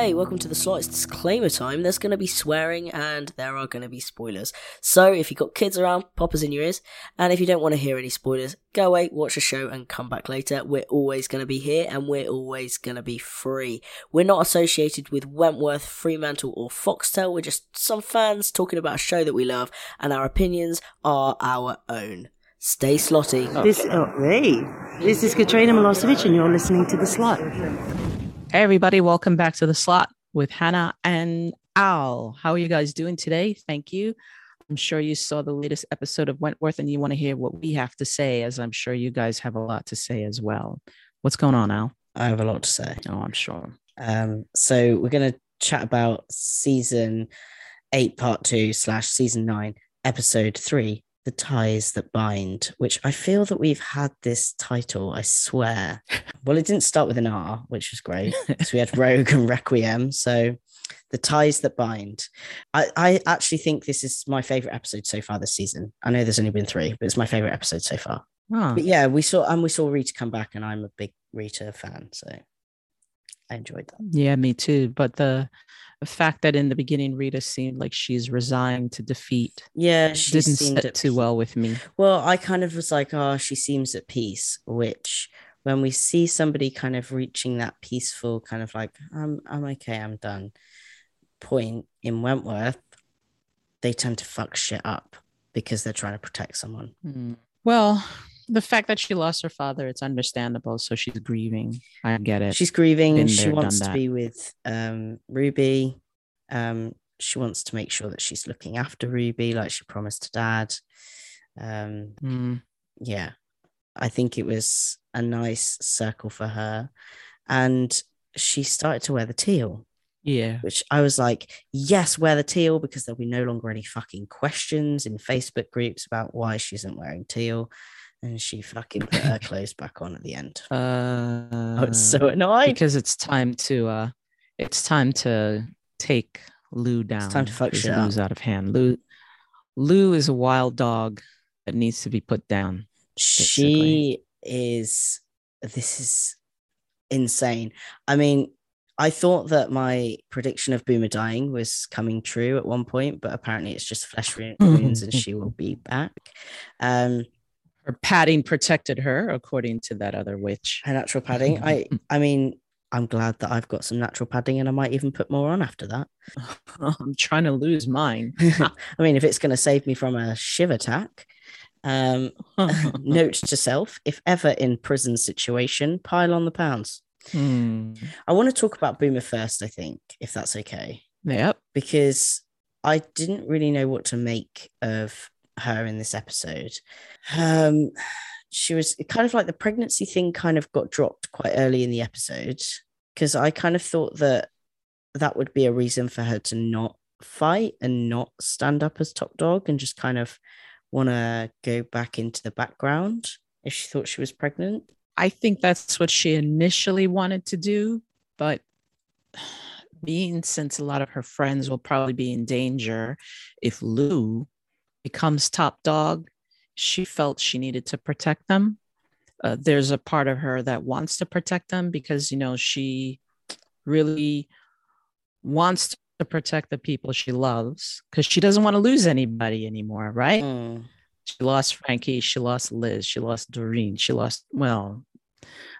Hey, welcome to the slightest disclaimer time. There's going to be swearing and there are going to be spoilers. So if you've got kids around, poppers in your ears. And if you don't want to hear any spoilers, go away, watch the show, and come back later. We're always going to be here and we're always going to be free. We're not associated with Wentworth, Fremantle, or Foxtel. We're just some fans talking about a show that we love, and our opinions are our own. Stay slotty. This, oh, hey, this is Katrina Milosevic, and you're listening to The Slot. Hey, everybody, welcome back to the slot with Hana and Al. How are you guys doing today? Thank you. I'm sure you saw the latest episode of Wentworth and you want to hear what we have to say, as I'm sure you guys have a lot to say as well. What's going on, Al? I have a lot to say. Oh, I'm sure. Um, so we're going to chat about season eight, part two slash season nine, episode three, the ties that bind. Which I feel that we've had this title. I swear. well, it didn't start with an R, which was great. so we had Rogue and Requiem. So the ties that bind. I, I actually think this is my favorite episode so far this season. I know there's only been three, but it's my favorite episode so far. Oh, But yeah, we saw and we saw Rita come back, and I'm a big Rita fan, so I enjoyed that. yeah, me too. But the, the fact that in the beginning Rita seemed like she's resigned to defeat Yeah, she didn't sit too well with me. Well, I kind of was like, oh, she seems at peace, which when we see somebody kind of reaching that peaceful kind of like, I'm I'm okay, I'm done point in Wentworth, they tend to fuck shit up because they're trying to protect someone. Hmm. Well, the fact that she lost her father, it's understandable. So she's grieving. I get it. She's grieving Been and she there, wants to be with um Ruby. Um she wants to make sure that she's looking after Ruby like she promised to dad. Um Hmm. yeah, I think it was a nice circle for her. And she started to wear the teal, yeah. which I was like, yes, wear the teal because there'll be no longer any fucking questions in Facebook groups about why she isn't wearing teal. And she fucking put her clothes back on at the end. Uh, I was so annoyed. because it's time to uh it's time to take Lou down. It's time to fuck shit Lou's out of hand. Lou Lou is a wild dog that needs to be put down. she is this is insane i mean i thought that my prediction of boomer dying was coming true at one point but apparently it's just flesh wounds and she will be back um Her padding protected her, according to that other witch. her natural padding i i mean i'm glad that i've got some natural padding and i might even put more on after that I'm trying to lose mine. i mean if it's going to save me from a shiv attack um note to self if ever in prison situation pile on the pounds Hmm. I want to talk about Boomer first, I think, if that's okay, Yep. because I didn't really know what to make of her in this episode. Um, she was kind of like the pregnancy thing kind of got dropped quite early in the episode because I kind of thought that that would be a reason for her to not fight and not stand up as top dog and just kind of want to go back into the background if she thought she was pregnant. I think that's what she initially wanted to do, but being since a lot of her friends will probably be in danger if Lou becomes top dog, she felt she needed to protect them. Uh, there's a part of her that wants to protect them because, you know, she really wants to protect the people she loves because she doesn't want to lose anybody anymore, right? Mm. She lost Franky. She lost Liz. She lost Doreen. She lost, well,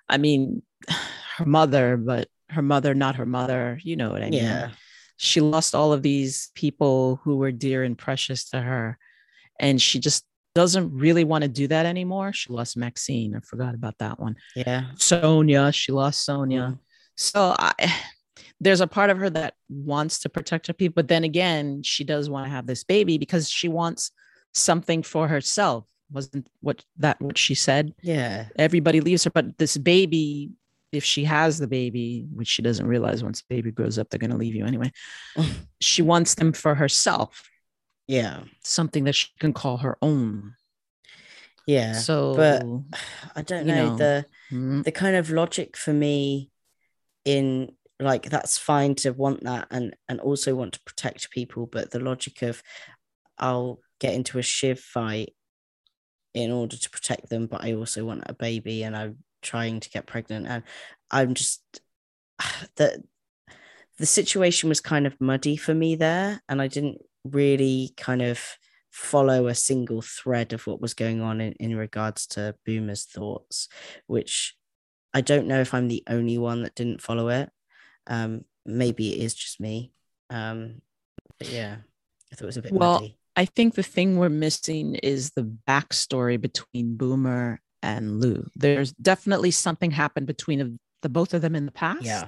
I mean, her mother, but her mother, not her mother. You know what I mean? Yeah. She lost all of these people who were dear and precious to her. And she just doesn't really want to do that anymore. She lost Maxine. I forgot about that one. Yeah. Sonia. She lost Sonia. Mm. So I, there's a part of her that wants to protect her people, but then again, she does want to have this baby because she wants something for herself. Wasn't what that what she said? Yeah. Everybody leaves her, but this baby, if she has the baby, which she doesn't realize once the baby grows up, they're gonna leave you anyway. she wants them for herself, Yeah. something that she can call her own. Yeah. So but I don't know, know, the mm, the kind of logic for me in like that's fine to want that and and also want to protect people, but the logic of I'll get into a shiv fight in order to protect them, but I also want a baby and I'm trying to get pregnant and I'm just the the situation was kind of muddy for me there, and I didn't really kind of follow a single thread of what was going on in, in regards to Boomer's thoughts, which I don't know if I'm the only one that didn't follow it. Um, maybe it is just me. Um, but yeah, I thought it was a bit Well, muddy. I think the thing we're missing is the backstory between Boomer and Lou. There's definitely something happened between the both of them in the past Yeah.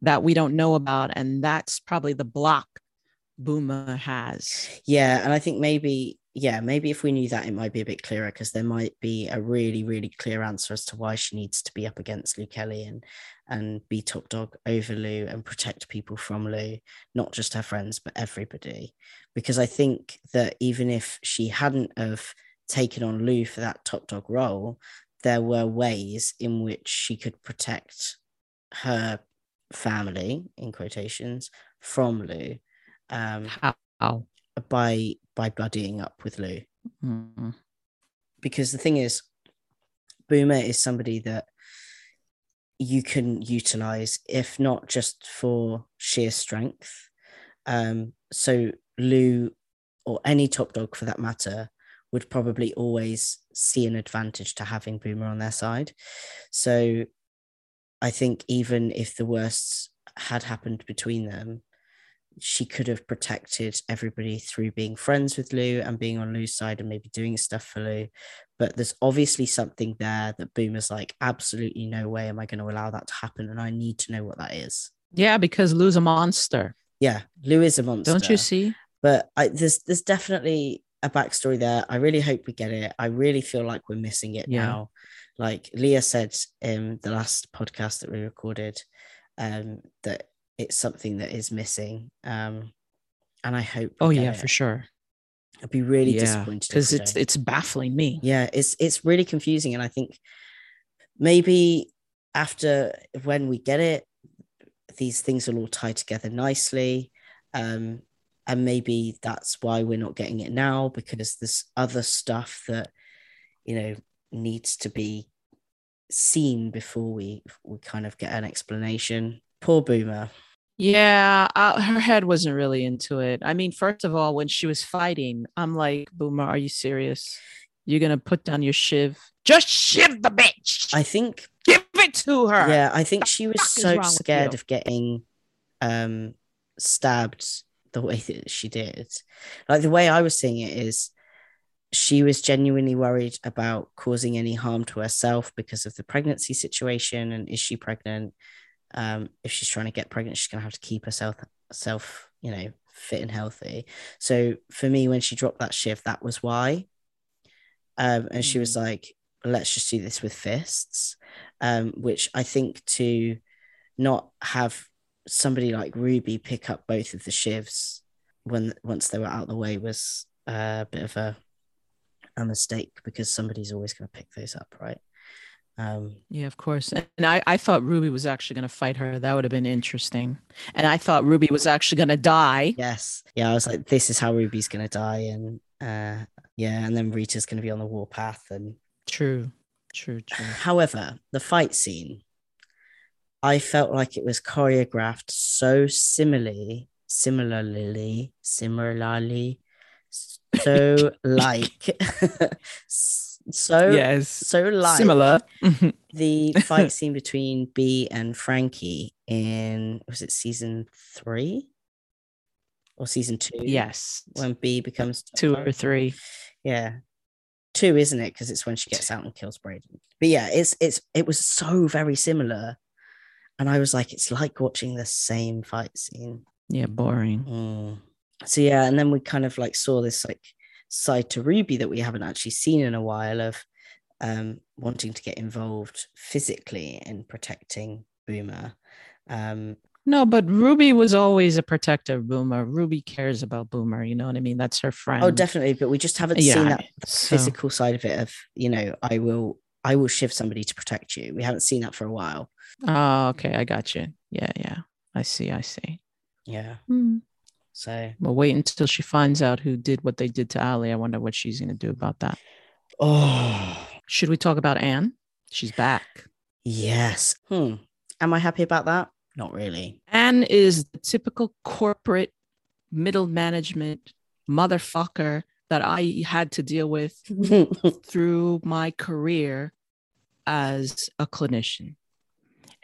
that we don't know about. And that's probably the block Boomer has. Yeah, and I think maybe yeah, maybe if we knew that, it might be a bit clearer because there might be a really, really clear answer as to why she needs to be up against Lou Kelly and and be top dog over Lou and protect people from Lou, not just her friends but everybody. Because I think that even if she hadn't have taken on Lou for that top dog role, there were ways in which she could protect her family in quotations from Lou. Um, How? by by bloodying up with Lou. Mm. Because the thing is, Boomer is somebody that you can utilize, if not just for sheer strength. Um, so Lou or any top dog for that matter would probably always see an advantage to having Boomer on their side. So I think even if the worst had happened between them, she could have protected everybody through being friends with Lou and being on Lou's side and maybe doing stuff for Lou. But there's obviously something there that Boomer's like, absolutely no way am I going to allow that to happen. And I need to know what that is. Yeah, because Lou's a monster. Yeah, Lou is a monster. Don't you see? But I, there's there's definitely a backstory there. I really hope we get it. I really feel like we're missing it Yeah. now. Like Leah said in the last podcast that we recorded, um, that it's something that is missing. Um, and I hope. Oh yeah, it. for sure. I'd be really yeah, disappointed because it's don't. it's baffling me. yeah, it's it's really confusing, and I think maybe after when we get it, these things will all tie together nicely. Um, and maybe that's why we're not getting it now because there's other stuff that you know needs to be seen before we we kind of get an explanation. Poor Boomer. Yeah, uh, her head wasn't really into it. I mean, first of all, when she was fighting, I'm like, Boomer, are you serious? You're gonna put down your shiv? Just shiv the bitch. I think Give it to her. yeah, I think she was so scared of getting um stabbed the way that she did. Like the way I was seeing it is she was genuinely worried about causing any harm to herself because of the pregnancy situation and is she pregnant? Um, if she's trying to get pregnant, she's gonna have to keep herself self, you know, fit and healthy. So for me, when she dropped that shift, that was why. Um, and she was like, let's just do this with fists. Um, which I think to not have somebody like Ruby pick up both of the shivs when once they were out of the way was a bit of a a mistake because somebody's always going to pick those up, right? Um, Yeah, of course. And I, I thought Ruby was actually going to fight her. That would have been interesting. And I thought Ruby was actually going to die. yes, yeah, I was like, this is how Ruby's going to die, and uh, yeah, and then Rita's going to be on the warpath, and True, true, true. However, the fight scene, I felt like it was choreographed so similarly, similarly, similarly, so like, so yes. so like Similar. the fight scene between Bea and Franky in was it season three or season two? yes. when Bea becomes Two or three. yeah. Two, isn't it? Because it's when she gets out and kills Brayden. But yeah, it's it's it was so very similar. And I was like, it's like watching the same fight scene. Yeah, boring. Mm. So yeah, and then we kind of like saw this like side to Ruby that we haven't actually seen in a while of um wanting to get involved physically in protecting Boomer. Um No, but Ruby was always a protective Boomer. Ruby cares about Boomer. You know what I mean? That's her friend. oh definitely, but we just haven't seen that so- physical side of it of, you know, I will I will shift somebody to protect you. We haven't seen that for a while. Oh, okay. I got you. Yeah, yeah. I see. I see. Yeah. Hmm. So Well, wait until she finds out who did what they did to Allie. I wonder what she's going to do about that. oh Should we talk about Ann? She's back. yes. Hmm. Am I happy about that? Not really. Ann is the typical corporate middle management motherfucker that I had to deal with through my career as a clinician.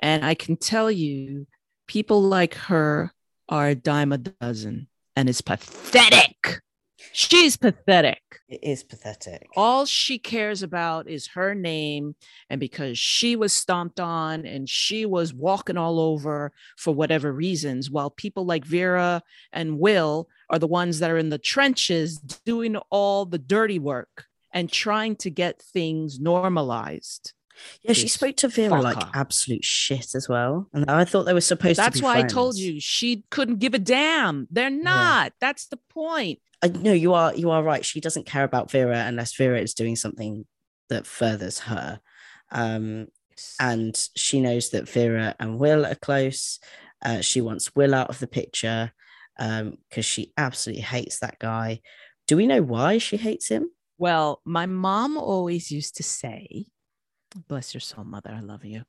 And I can tell you, people like her are a dime a dozen, and it's pathetic. She's pathetic. It is pathetic. All she cares about is her name. And because she was stomped on and she was walking all over for whatever reasons, while people like Vera and Will are the ones that are in the trenches doing all the dirty work and trying to get things normalized. Yeah, she spoke to Vera like absolute shit as well. And I thought they were supposed to be. That's why I told you she couldn't give a damn. They're not. That's the point. I, no, you are you are right. She doesn't care about Vera unless Vera is doing something that furthers her. Um, and she knows that Vera and Will are close. Uh, she wants Will out of the picture because she absolutely hates that guy. Do we know why she hates him? Well, my mom always used to say, bless your soul, mother, I love you.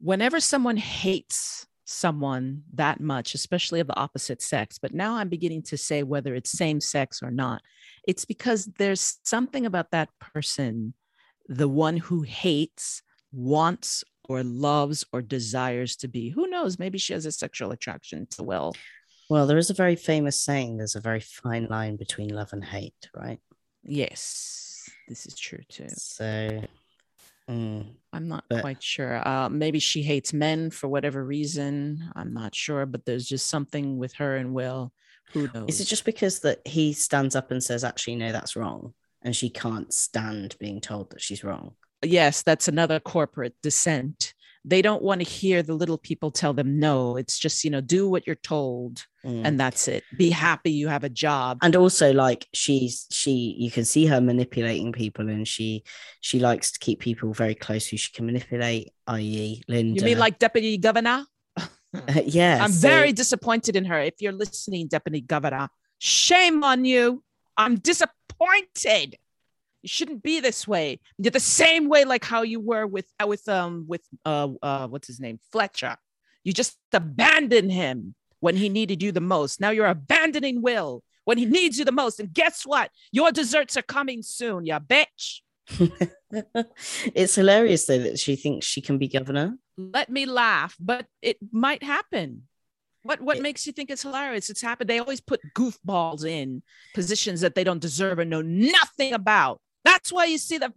Whenever someone hates someone that much, especially of the opposite sex, but now I'm beginning to say whether it's same sex or not, it's because there's something about that person, the one who hates, wants, or loves or desires to be. Who knows? Maybe she has a sexual attraction to Will. Well, there is a very famous saying there's a very fine line between love and hate, right? Yes, this is true too. So, mm, I'm not But- quite sure. Uh, maybe she hates men for whatever reason. I'm not sure, but there's just something with her and Will. Who knows? is it just because that he stands up and says, actually, no, that's wrong? And she can't stand being told that she's wrong. yes, that's another corporate dissent. They don't want to hear the little people tell them no. It's just, you know, do what you're told Mm. and that's it. Be happy you have a job. and also like she's she you can see her manipulating people and she she likes to keep people very close who she can manipulate i.e linda You mean like Deputy Governor? yeah I'm so- very disappointed in her. If you're listening, Deputy Governor, shame on you. I'm disappointed. You shouldn't be this way. You're the same way like how you were with uh, with um with uh uh what's his name Fletcher. You just abandoned him when he needed you the most. Now you're abandoning Will when he needs you the most. And guess what? Your desserts are coming soon, you bitch. it's hilarious though that she thinks she can be governor Let me laugh, but it might happen. What what It- makes you think it's hilarious? It's happened. They always put goofballs in positions that they don't deserve and know nothing about. That's why you see the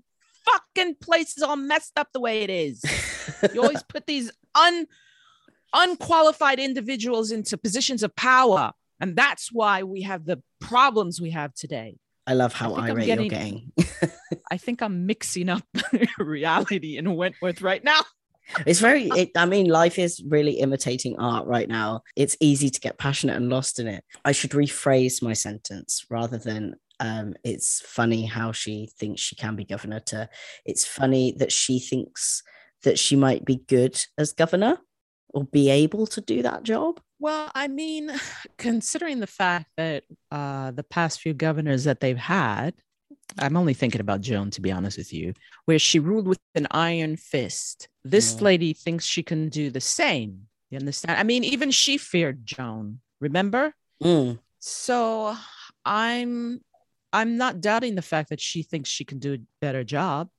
fucking place is all messed up the way it is. You always put these un unqualified individuals into positions of power. And that's why we have the problems we have today. i love how I'm irate getting- you're getting I think I'm mixing up reality and Wentworth right now. it's very it, i mean life is really imitating art right now it's easy to get passionate and lost in it i should rephrase my sentence rather than um, it's funny how she thinks she can be governor to it's funny that she thinks that she might be good as governor or be able to do that job Well, I mean, considering the fact that uh, the past few governors that they've had, I'm only thinking about Joan, to be honest with you, where she ruled with an iron fist. This Yeah. lady thinks she can do the same. You understand? I mean, even she feared Joan. Remember? Mm, So I'm I'm not doubting the fact that she thinks she can do a better job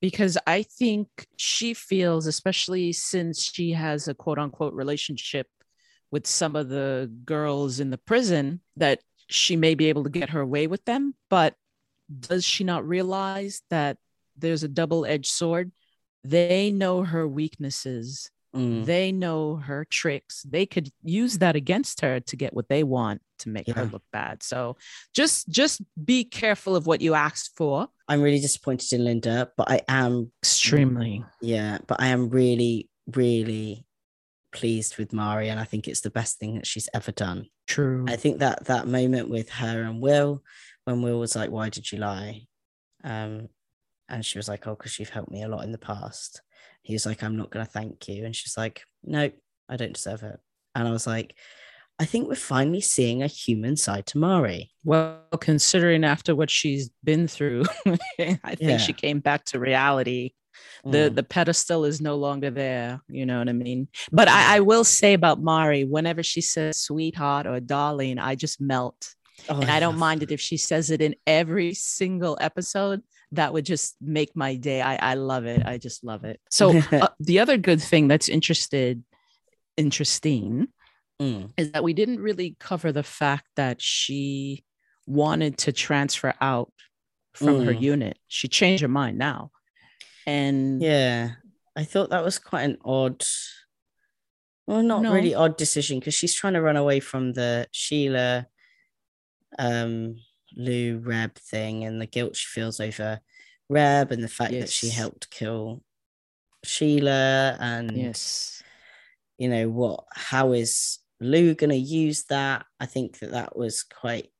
because I think she feels, especially since she has a quote unquote relationship with some of the girls in the prison, that she may be able to get her way with them. But does she not realize that there's a double edged sword? They know her weaknesses mm. they know her tricks they could use that against her to get what they want to make her look bad so just just be careful of what you asked for i'm really disappointed in linda but i am extremely Yeah, but I am really, really pleased with Marie, and I think it's the best thing that she's ever done. true I think that that moment with her and Will, when Will was like, "Why did you lie?" Um, and she was like, "Oh, because you've helped me a lot in the past." He was like, "I'm not gonna thank you," and she's like, "No, I don't deserve it." And I was like, "I think we're finally seeing a human side to Marie." well considering after what she's been through i think Yeah. she came back to reality the Mm. the pedestal is no longer there you know what i mean but I, I will say about marie whenever she says sweetheart or darling i just melt Oh, and i don't mind it if she says it in every single episode that would just make my day i i love it i just love it so uh, the other good thing that's interested interesting Mm. is that we didn't really cover the fact that she wanted to transfer out from her Mm. unit. She changed her mind now. And Yeah, I thought that was quite an odd, well, not No. really odd decision because she's trying to run away from the Sheila, um, Lou Reb thing and the guilt she feels over Reb and the fact that she helped kill Sheila and yes, you know what how is lou going to use that? I think that that was quite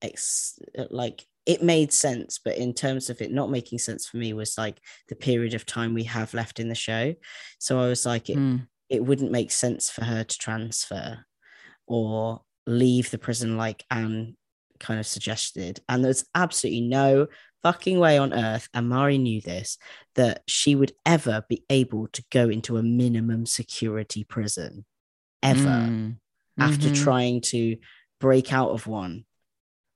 ex like it made sense but in terms of it not making sense for me was like the period of time we have left in the show. So i was like it, Mm. it wouldn't make sense for her to transfer or leave the prison like ann kind of suggested and there's absolutely no fucking way on earth and marie knew this that she would ever be able to go into a minimum security prison ever Mm. after Mhm. trying to break out of one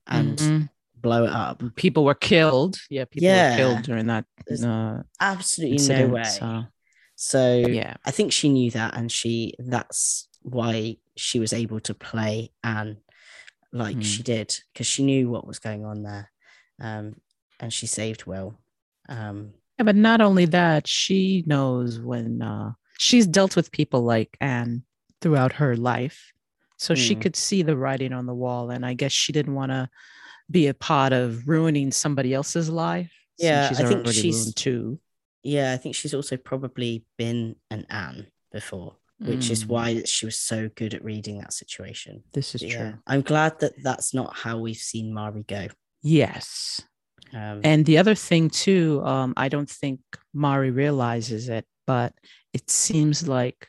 and Mhm. blow it up people were killed. Yeah, people Yeah. were killed during that There's uh, absolutely incident. no way So so yeah, I think she knew that, and she that's why she was able to play Ann like Mm. she did because she knew what was going on there, um, and she saved Will. Um, Yeah, but not only that, she knows when uh, she's dealt with people like Ann throughout her life. So she Mm. could see the writing on the wall. And I guess she didn't want to be a part of ruining somebody else's life. Yeah, she's I think she's- too. yeah, I think she's also probably been an Ann before, which is Mm, why she was so good at reading that situation. this is true. I'm glad that that's not how we've seen Marie go. Yes. Um, And the other thing too, um, I don't think Marie realizes it, but it seems like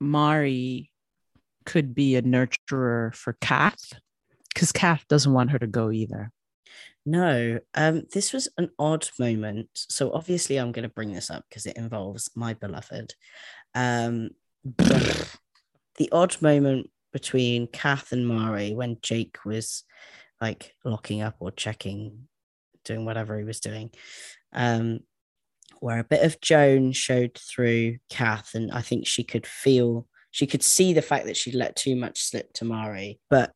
Marie could be a nurturer for Kath because Kath doesn't want her to go either. No, um, this was an odd moment. So obviously, I'm going to bring this up because it involves my beloved. Um, the odd moment between Kath and Marie when Jake was like locking up or checking, doing whatever he was doing, um, where a bit of Joan showed through Kath, and I think she could feel, she could see the fact that she'd let too much slip to Marie, but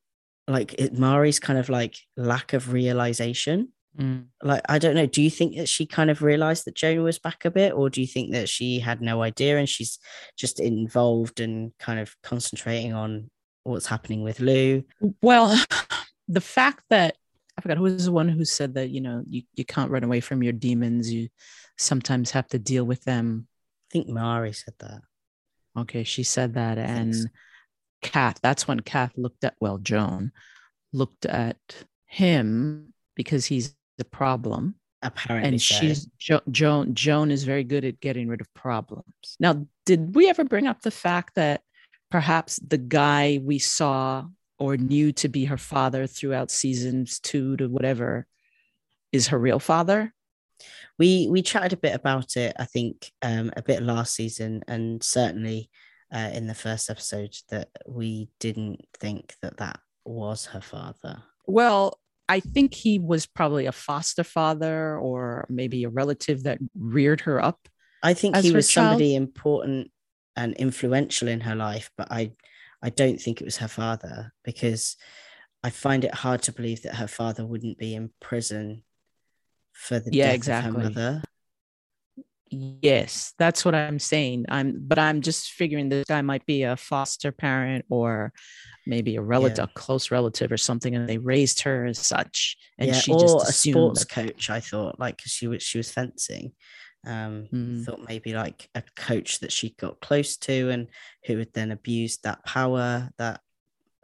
like it, Marie's kind of like lack of realization Mm. like I don't know. Do you think that she kind of realized that Joan was back a bit, or do you think that she had no idea and she's just involved and kind of concentrating on what's happening with Lou? Well, the fact that I forgot who was the one who said that, you know, you, you can't run away from your demons. You sometimes have to deal with them. I think Marie said that. Okay, she said that. And so. Kath, that's when Kath looked at, well, Joan looked at him because he's the problem. Apparently, And so. she's jo- Joan. Joan is very good at getting rid of problems. Now, did we ever bring up the fact that perhaps the guy we saw or knew to be her father throughout seasons two to whatever is her real father? we we chatted a bit about it. I think um, a bit last season, and certainly uh, in the first episode that we didn't think that that was her father. Well, I think he was probably a foster father or maybe a relative that reared her up. I think he was child? somebody important and influential in her life, but I I don't think it was her father because I find it hard to believe that her father wouldn't be in prison for the Yeah, death exactly. of her mother. Yes, that's what I'm saying. I'm, but I'm just figuring this guy might be a foster parent or maybe a relative, Yeah. a close relative or something, and they raised her as such, and yeah, she or just a assumed. sports coach. I thought like 'cause she was she was fencing. Um, Mm. thought maybe like a coach that she got close to and who had then abused that power, that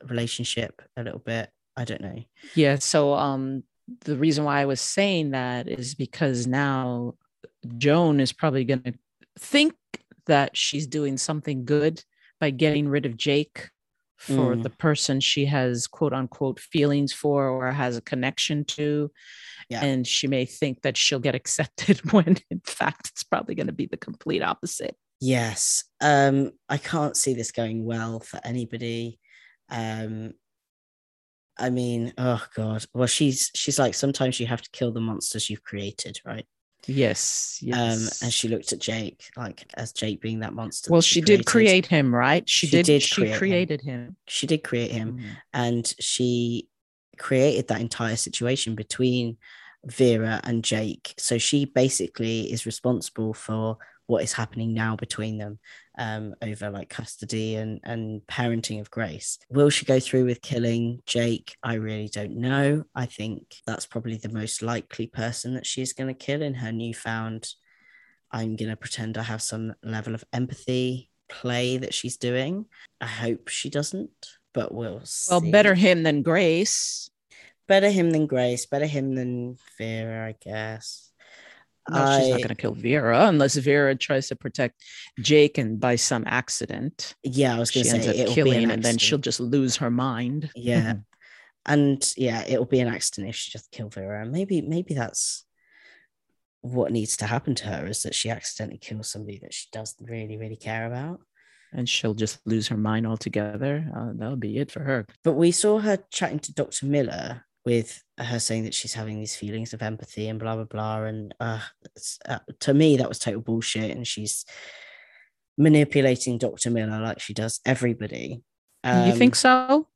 relationship a little bit. I don't know. Yeah. So, um, the reason why I was saying that is because now Joan is probably going to think that she's doing something good by getting rid of Jake for Mm. the person she has quote unquote feelings for or has a connection to. Yeah. And she may think that she'll get accepted when in fact it's probably going to be the complete opposite. Yes. Um, I can't see this going well for anybody. Um, I mean, oh god. Well, she's she's like sometimes you have to kill the monsters you've created, right? Yes. Yes. Um, and she looked at Jake like as Jake being that monster. well, that she did create him, right? She, She did. did she create him. created him. She did create him, Mm. and she created that entire situation between Vera and Jake. So she basically is responsible for what is happening now between them um, over like custody and, and parenting of Grace. Will she go through with killing Jake? I really don't know. I think that's probably the most likely person that she's going to kill in her newfound. I'm going to pretend I have some level of empathy play that she's doing. I hope she doesn't, but we'll see. Well, better him than Grace. better him than Grace, better him than Vera, I guess. No, she's not going to kill Vera unless Vera tries to protect Jake and by some accident Yeah, I was going to ends say up it'll be killing, an and then she'll just lose her mind. Yeah, and yeah, it'll be an accident if she just kill Vera. And Maybe, maybe that's what needs to happen to her is that she accidentally kills somebody that she doesn't really, really care about. and she'll just lose her mind altogether. Uh, that'll be it for her. But we saw her chatting to Dr. Miller with her saying that she's having these feelings of empathy and blah blah blah. And uh, uh, to me, that was total bullshit. And she's manipulating Dr. Miller like she does everybody. you think Um, so?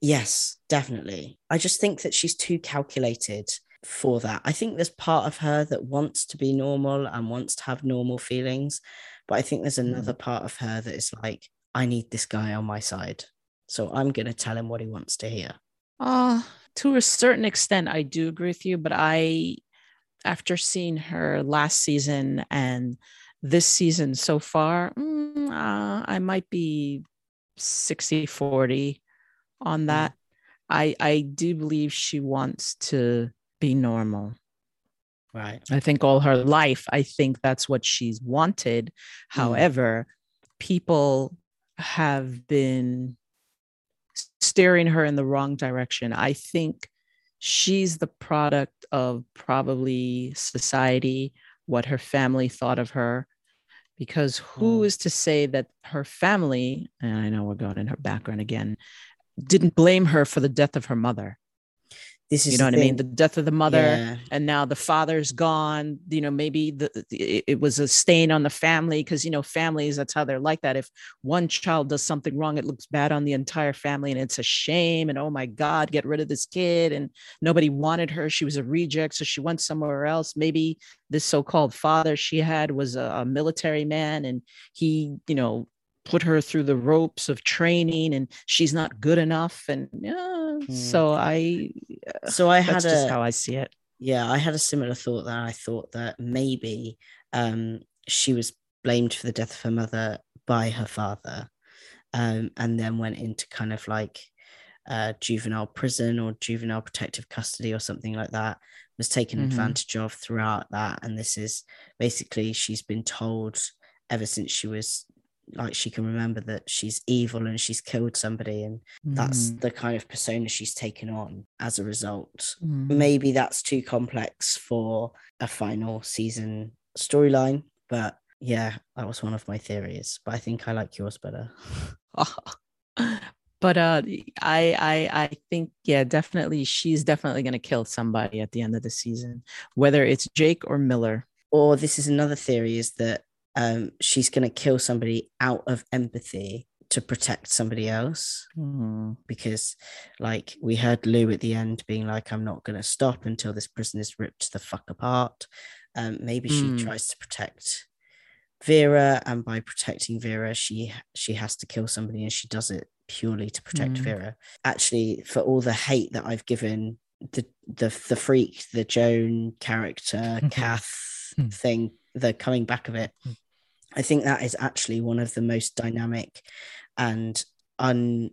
Yes, definitely. I just think that she's too calculated for that. I think there's part of her that wants to be normal and wants to have normal feelings. But I think there's another part of her that is like, I need this guy on my side. So I'm going to tell him what he wants to hear. Uh, to a certain extent, I do agree with you, but I, after seeing her last season and this season so far, mm, uh, I might be 60 40 on that. I, I do believe she wants to be normal. Right. I think all her life, I think that's what she's wanted. However, people have been steering her in the wrong direction. I think she's the product of probably society, what her family thought of her. Because who Mm. is to say that her family, and I know we're going in her background again, didn't blame her for the death of her mother? This is You know what I mean? The death of the mother, Yeah. and now the father's gone. You know maybe the it, it was a stain on the family because you know families that's how they're like that. If one child does something wrong it looks bad on the entire family and it's a shame and oh my god get rid of this kid and nobody wanted her. She was a reject so she went somewhere else. Maybe this so-called father she had was a, a military man and he you know put her through the ropes of training and she's not good enough and yeah so i So I had that's a just how i see it yeah, I had a similar thought that I thought that maybe um, she was blamed for the death of her mother by her father, um, and then went into kind of like uh, juvenile prison or juvenile protective custody or something like that. Was taken Mhm. advantage of throughout that, and this is basically she's been told ever since she was like she can remember that she's evil and she's killed somebody, and that's Mhm. the kind of persona she's taken on as a result Mhm. maybe that's too complex for a final season storyline but yeah that was one of my theories but i think i like yours better but uh I I I think yeah definitely she's definitely gonna kill somebody at the end of the season whether it's Jake or Miller or this is another theory is that um she's going to kill somebody out of empathy to protect somebody else Hmm. because like we heard lou at the end being like i'm not going to stop until this prison is ripped the fuck apart um maybe Mm. she tries to protect vera and by protecting vera she she has to kill somebody and she does it purely to protect Mm. vera actually for all the hate that i've given the the the freak the joan character kath Mm. thing the coming back of it Mm. i think that is actually one of the most dynamic and un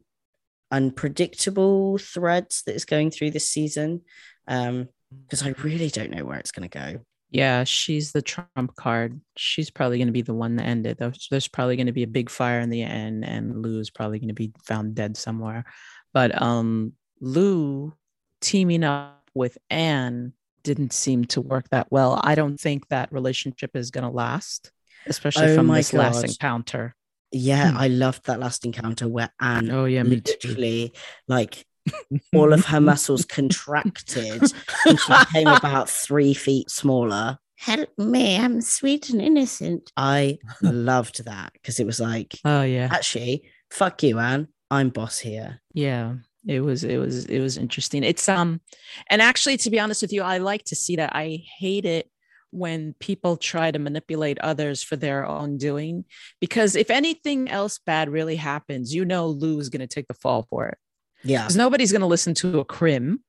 unpredictable threads that is going through this season um because i really don't know where it's going to go Yeah, she's the trump card. She's probably going to be the one that ended. There's, there's probably going to be a big fire in the end, and Lou is probably going to be found dead somewhere. But um, Lou teaming up with Ann didn't seem to work that well. I don't think that relationship is going to last, especially Oh from my this last encounter. Yeah, Hmm. I loved that last encounter where Ann Oh yeah, me too. literally like all of her muscles contracted and she became about three feet smaller. Help me, I'm sweet and innocent. I loved that because it was like, Oh yeah, actually, fuck you, Ann. I'm boss here. yeah. It was it was it was interesting. It's um, and actually, to be honest with you, I like to see that. I hate it when people try to manipulate others for their own doing, because if anything else bad really happens, you know Lou is going to take the fall for it. Yeah. because nobody's going to listen to a crim.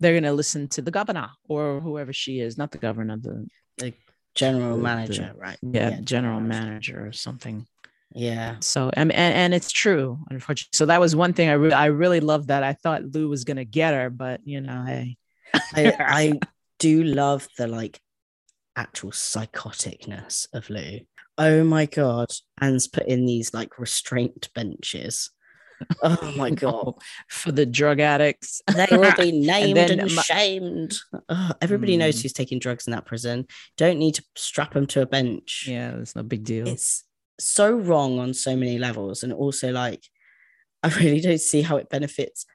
They're going to listen to the governor or whoever she is, not the governor, the General The- manager, right? yeah, general manager or something. Yeah. So I mean, and, and it's true, unfortunately. So that was one thing I really, I really loved that. I thought Lou was going to get her, but you know, hey, I, I do love the like actual psychoticness of Lou. Oh my god. Ann's put in these like restraint benches. Oh my god. for the drug addicts. They will be named and, then my- shamed. Ugh, everybody knows Mm. who's taking drugs in that prison. Don't need to strap them to a bench. yeah, it's no big deal. It's so wrong on so many levels. And also, like, I really don't see how it benefits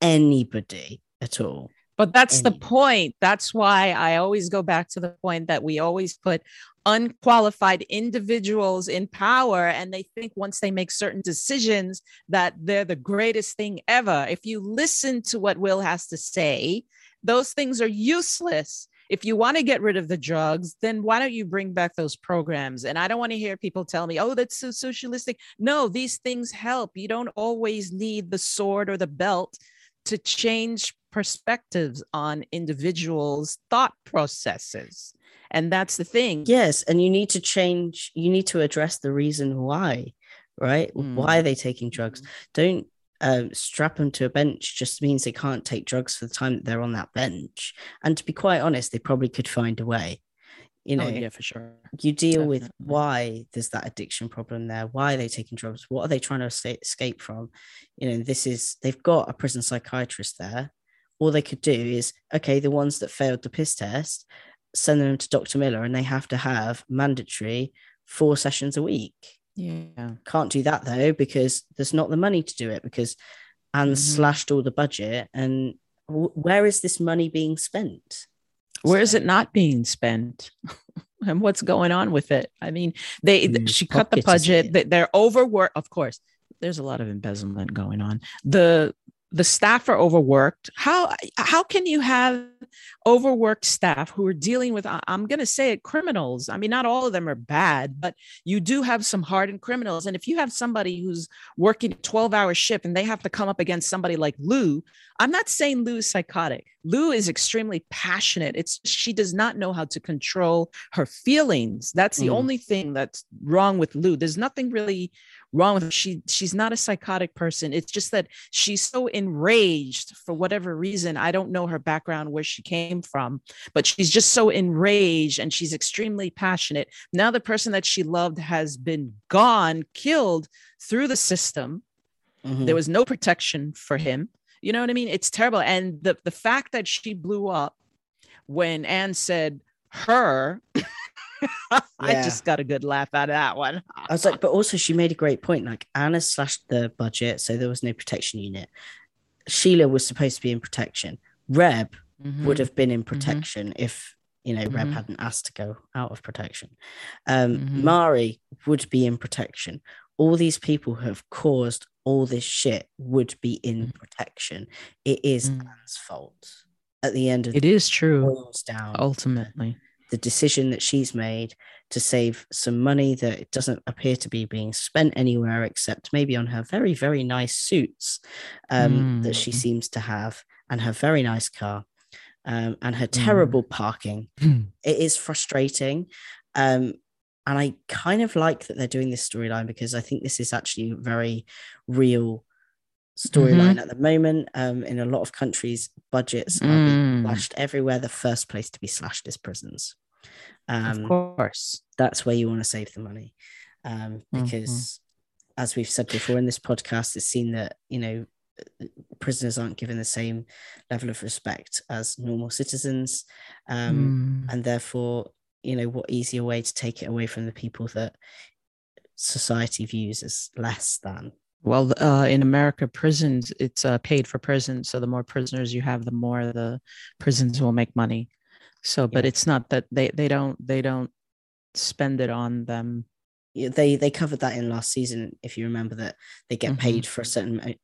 anybody at all. But that's the point. That's why I always go back to the point that we always put unqualified individuals in power and they think once they make certain decisions that they're the greatest thing ever. If you listen to what Will has to say, those things are useless. If you want to get rid of the drugs, then why don't you bring back those programs? And I don't want to hear people tell me, oh, that's so socialistic. No, these things help. You don't always need the sword or the belt to change perspectives on individuals' thought processes. And that's the thing. Yes, and you need to change, you need to address the reason why, right? Why mm. are they taking drugs? Mm. Don't um, strap them to a bench just means they can't take drugs for the time that they're on that bench. And to be quite honest, they probably could find a way. You know, oh, yeah, for sure. you deal with why there's that addiction problem there. Why are they taking drugs? What are they trying to escape from? You know, this is they've got a prison psychiatrist there. All they could do is okay, the ones that failed the piss test, send them to Dr. Miller, and they have to have mandatory four sessions a week. Yeah. Can't do that though because there's not the money to do it because Ann Mhm. slashed all the budget. And w- where is this money being spent? Where is So- it not being spent? and what's going on with it? I mean, they whose she cut the budget. They, they're overworked. Of course, there's a lot of embezzlement going on. The the staff are overworked. How how can you have overworked staff who are dealing with I'm going to say it criminals. I mean, not all of them are bad, but you do have some hardened criminals. And if you have somebody who's working 12 hour shift and they have to come up against somebody like Lou, I'm not saying Lou is psychotic. Lou is extremely passionate. It's she does not know how to control her feelings. That's the Mm. only thing that's wrong with Lou. There's nothing really wrong with her. She she's not a psychotic person. It's just that she's so enraged for whatever reason. I don't know her background where she came from, but she's just so enraged and she's extremely passionate. Now the person that she loved has been gone, killed through the system Mhm. there was no protection for him you know what i mean it's terrible and the the fact that she blew up when ann said her i just got a good laugh out of that one I was like, but also she made a great point. Like Anna slashed the budget, so there was no protection unit. Sheila was supposed to be in protection. Reb Mhm. would have been in protection if you know Reb Mhm. hadn't asked to go out of protection. Um, Mhm. Marie would be in protection. All these people who have caused all this shit would be in Mhm. protection. It is Mm. Ann's fault. At the end of it is true ultimately the decision that she's made to save some money that it doesn't appear to be being spent anywhere except maybe on her very very nice suits um, that she Mm. seems to have and her very nice car um, and her terrible parking. It is frustrating um, and i kind of like that they're doing this storyline because i think this is actually very real storyline at the moment um, in a lot of countries budgets are being Mm. slashed everywhere the first place to be slashed is prisons Um, of course. that's where you want to save the money um, Mhm. because as we've said before in this podcast it's seen that you know prisoners aren't given the same level of respect as normal citizens um, Mm. and therefore you know what easier way to take it away from the people that society views as less than Well, uh, in America, prisons it's uh, paid for prisons. So the more prisoners you have, the more the prisons will make money. So, but Yeah. it's not that they they don't they don't spend it on them. They they covered that in last season if you remember that they get Mhm. paid for a certain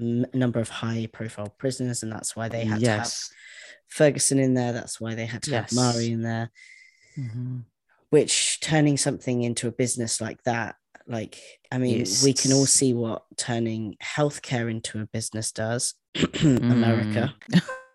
m- number of high profile prisoners and that's why they had to have ferguson in there that's why they had to Yes. have marie in there Mhm. which turning something into a business like that like i mean we can all see what turning healthcare into a business does america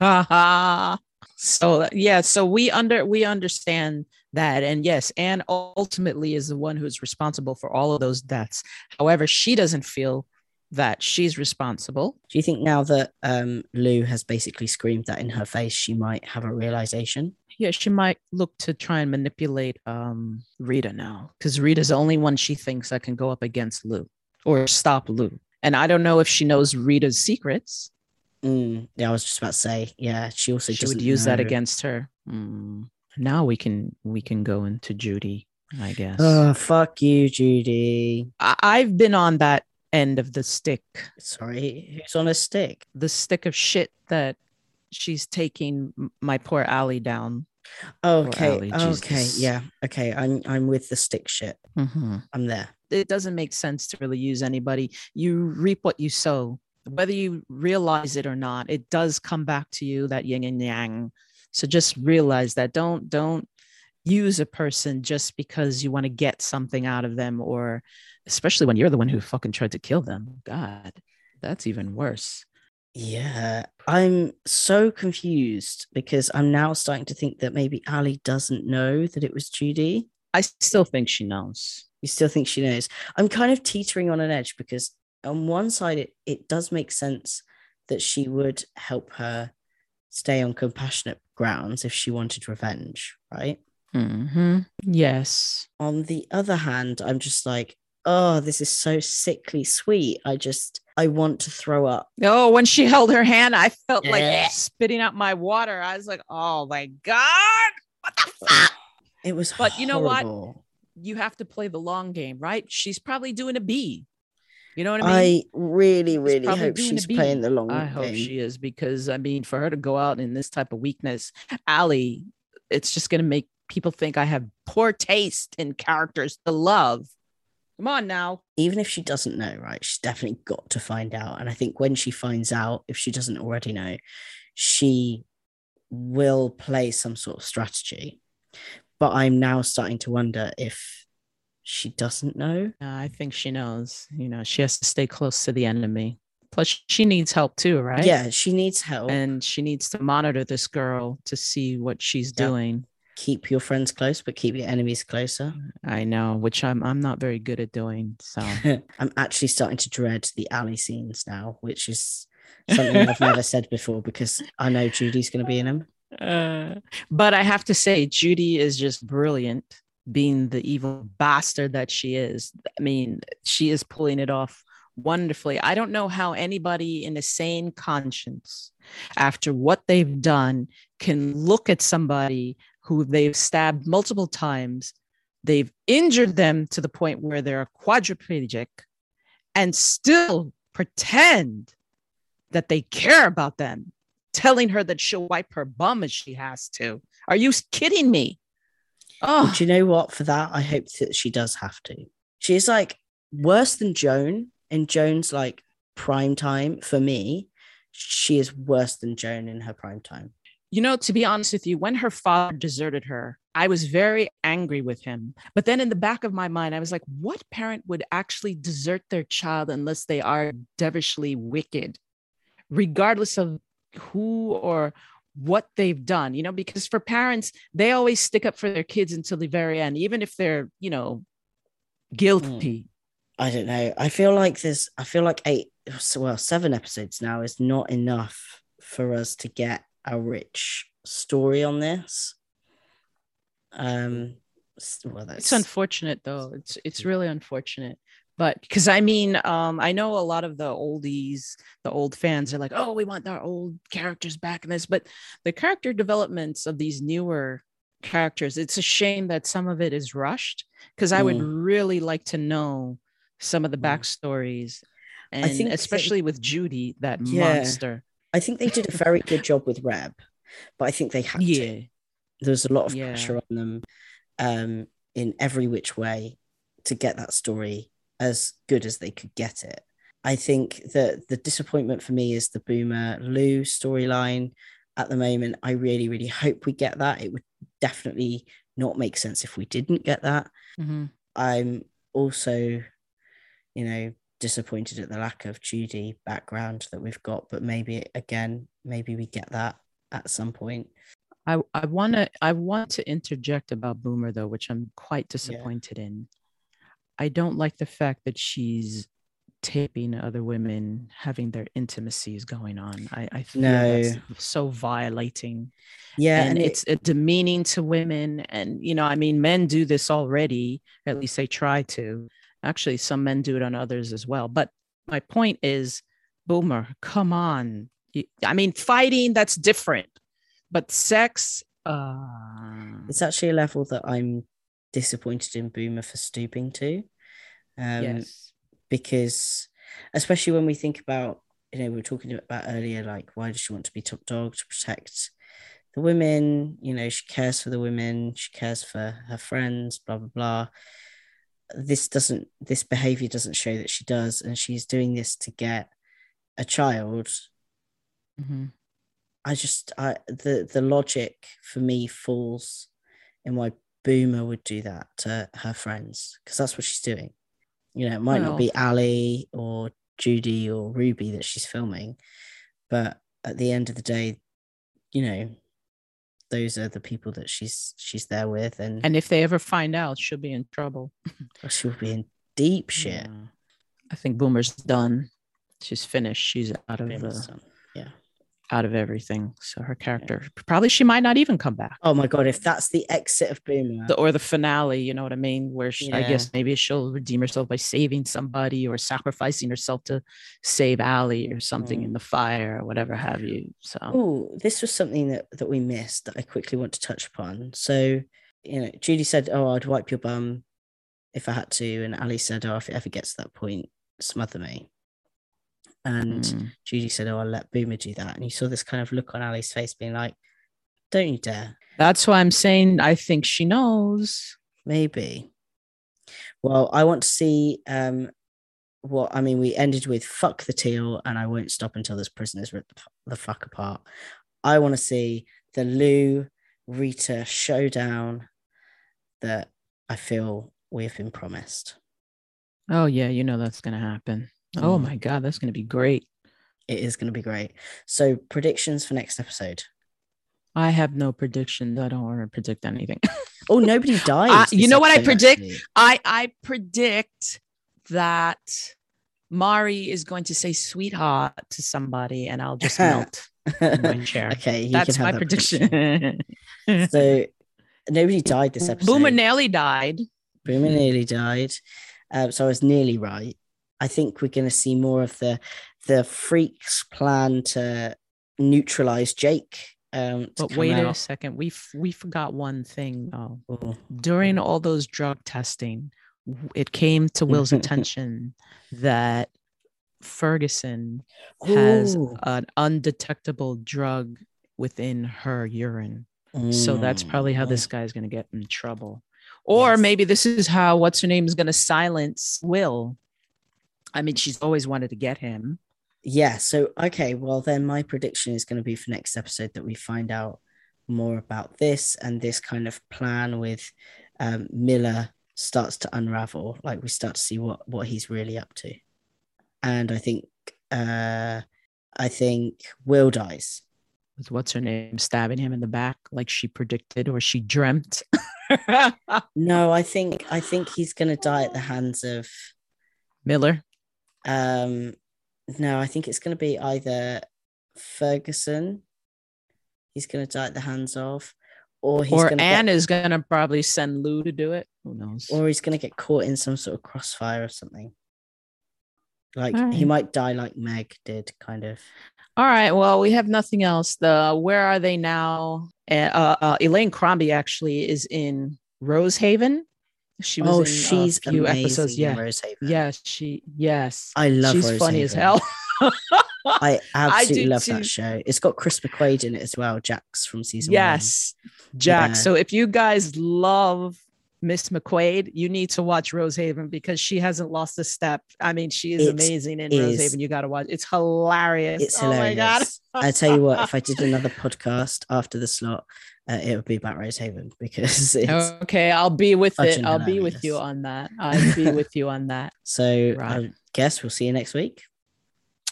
Haha. so yeah, so we under we understand that, and yes, Ann ultimately is the one who's responsible for all of those deaths. However, she doesn't feel that she's responsible. do you think now that um lou has basically screamed that in her face she might have a realization Yeah, she might look to try and manipulate um Rita now because Rita's the only one she thinks that can go up against Lou or stop Lou. And I don't know if she knows Rita's secrets. Mm, yeah i was just about to say yeah she also she would use that against her. Mm. Now we can we can go into Judy, I guess. oh fuck you judy I- I've been on that end of the stick, sorry who's on a stick the stick of shit that she's taking my poor Allie down. okay Allie, okay yeah okay i'm i'm with the stick shit Mhm. i'm there It doesn't make sense to really use anybody. You reap what you sow, whether you realize it or not. It does come back to you that yin and yang. So just realize that. Don't don't use a person just because you want to get something out of them, or especially when you're the one who fucking tried to kill them. God, that's even worse. Yeah, I'm so confused because I'm now starting to think that maybe Allie doesn't know that it was Judy. I still think she knows. You still think she knows? I'm kind of teetering on an edge because on one side it, it does make sense that she would help her stay on compassionate grounds if she wanted revenge, right? hmm Yes. On the other hand, I'm just like, oh, this is so sickly sweet. I just I want to throw up. Oh, when she held her hand, I felt like spitting out my water. I was like, oh my God. What the fuck? It was But you know what? you have to play the long game, right? She's probably doing a B. You know what I mean? I, really, really probably hope she's playing the long I, game. hope she is because I mean, for her to go out in this type of weakness, Allie, it's just gonna make people think I have poor taste in characters to love. Come on now. Even if she doesn't know, right? She's definitely got to find out. And I think when she finds out, if she doesn't already know, she will play some sort of strategy. But I'm now starting to wonder if she doesn't know. Uh, I think she knows. You know, she has to stay close to the enemy. Plus, she needs help too, right? Yeah, she needs help. And she needs to monitor this girl to see what she's Yeah. doing. Keep your friends close, but keep your enemies closer. I know, which I'm I'm not very good at doing. So I'm actually starting to dread the Allie scenes now, which is something I've never said before because I know Judy's going to be in them. Uh, but I have to say, Judy is just brilliant, being the evil bastard that she is. I mean, she is pulling it off wonderfully. I don't know how anybody in a sane conscience, after what they've done, can look at somebody who they've stabbed multiple times, they've injured them to the point where they're quadriplegic, and still pretend that they care about them telling her that she'll wipe her bum if she has to. Are you kidding me? Oh, Do you know what? For that, I hope that she does have to. She's like worse than Joan in Joan's like prime time. For me, she is worse than Joan in her prime time. You know, to be honest with you, when her father deserted her, I was very angry with him. But then in the back of my mind, I was like, what parent would actually desert their child unless they are devilishly wicked, regardless of who or what they've done? You know, because for parents, they always stick up for their kids until the very end, even if they're, you know, hmm. guilty. I don't know. I feel like there's, I feel like eight, well, seven episodes now is not enough for us to get a rich story on this. Um, well, that's It's unfortunate though. It's it's really unfortunate. But because I mean, um, I know a lot of the oldies, the old fans are like, oh, we want our old characters back in this. But the character developments of these newer characters, it's a shame that some of it is rushed. Because I would really like to know some of the Mm. backstories. And think that- especially with Judy, that Yeah. monster. I think they did a very good job with Reb, but I think they had to. Yeah. There's a lot of Yeah. pressure on them um, in every which way to get that story as good as they could get it. I think that the disappointment for me is the Boomer Lou storyline at the moment. I really, really hope we get that. It would definitely not make sense if we didn't get that. Mhm. I'm also, you know, disappointed at the lack of Judy background that we've got, but maybe again, maybe we get that at some point. I, I want to I want to interject about Boomer though, which I'm quite disappointed in. I don't like the fact that she's taping other women having their intimacies going on. I, I feel that's so violating. Yeah, and, and, it- it's demeaning to women. And you know, I mean, men do this already. At least they try to. Actually, some men do it on others as well. But my point is, Boomer, come on. I mean, fighting that's different, but sex. Uh, it's actually a level that I'm disappointed in Boomer for stooping to. Um, yes. because especially when we think about you know we were talking about earlier like why does she want to be top dog to protect the women you know she cares for the women she cares for her friends blah blah blah this doesn't this behavior doesn't show that she does and she's doing this to get a child Mhm. i just i the the logic for me falls in why boomer would do that to her friends because that's what she's doing you know it might not be allie or judy or ruby that she's filming but at the end of the day you know those are the people that she's she's there with and, And if they ever find out, she'll be in trouble. Oh, she'll be in deep shit Yeah. I think Boomer's done. She's finished. She's out of Boomer's the, done. yeah out of everything. So her character probably she might not even come back. oh my god if that's the exit of boomer The, or the finale, you know what I mean? Where she, I guess maybe she'll redeem herself by saving somebody or sacrificing herself to save Allie or something Mm. in the fire or whatever have you. So Oh, this was something that, that we missed that I quickly want to touch upon. So, you know, Judy said, Oh, I'd wipe your bum if I had to. And Allie said, Oh, if it ever gets to that point, smother me. And mm, Judy said, Oh, I'll let Boomer do that. And you saw this kind of look on Allie's face being like, Don't you dare. that's why I'm saying I think she knows. Maybe. Well, I want to see um what I mean. We ended with fuck the teal, and I won't stop until this prisoners rip the, f- the fuck apart. I want to see the Lou Rita showdown that I feel we have been promised. Oh yeah, you know that's gonna happen. Oh Mm. my god, that's gonna be great. It is going to be great. So, predictions for next episode. I have no predictions. I don't want to predict anything. Oh, nobody died. Uh, you know what I predict? actually. I I predict that Marie is going to say sweetheart to somebody and I'll just melt in my chair. okay, That's my that prediction. So, nobody died this episode. Boomer nearly died. Boomer nearly died. Um, so I was nearly right. I think we're going to see more of the the freaks plan to neutralize Jake. Um, But wait a second. We f- we forgot one thing though. Oh, During all those drug testing, it came to Will's attention that Ferguson has Ooh. an undetectable drug within her urine. So that's probably how Mm, this guy is going to get in trouble. Or Yes. maybe this is how what's her name is going to silence Will. I mean, she's always wanted to get him. Yeah. So okay. Well, then my prediction is going to be for next episode that we find out more about this and this kind of plan with um, Miller starts to unravel. Like we start to see what what he's really up to. And I think uh, I think Will dies. With what's her name stabbing him in the back like she predicted or she dreamt. No, I think I think he's going to die at the hands of Miller. Um, no, I think it's going to be either Ferguson, he's going to die at the hands of, or he's or gonna Ann get, is gonna probably send Lou to do it. Who knows? or he's gonna get caught in some sort of crossfire or something. Like he might die like Meg did, kind of. All right. Well, we have nothing else. The where are they now? Uh, uh, uh, Elaine Crombie actually is in Rosehaven. She was Oh, in uh, she's a few amazing episodes. in Yeah. Rosehaven. Yes, she. Yes, I love. she's funny as hell. I absolutely do love too. that show. It's got Kris McQuade in it as well, Jacs from season one. Yes, Jack. Yeah. So if you guys love Miss McQuaid, you need to watch Rosehaven because she hasn't lost a step. I mean, she is It amazing in is. Rosehaven. You got to watch. It's hilarious. It's oh hilarious. my god. I tell you what, if I did another podcast after the slot, uh, it would be about Rosehaven because it's okay, I'll be with it. I'll be with you on that. I'll be with you on that. so. Right. I guess we'll see you next week.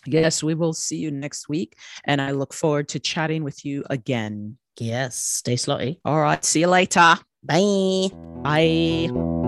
Yes, we will see you next week. And I look forward to chatting with you again. Yes, stay slotty. All right. See you later. Bye. Bye.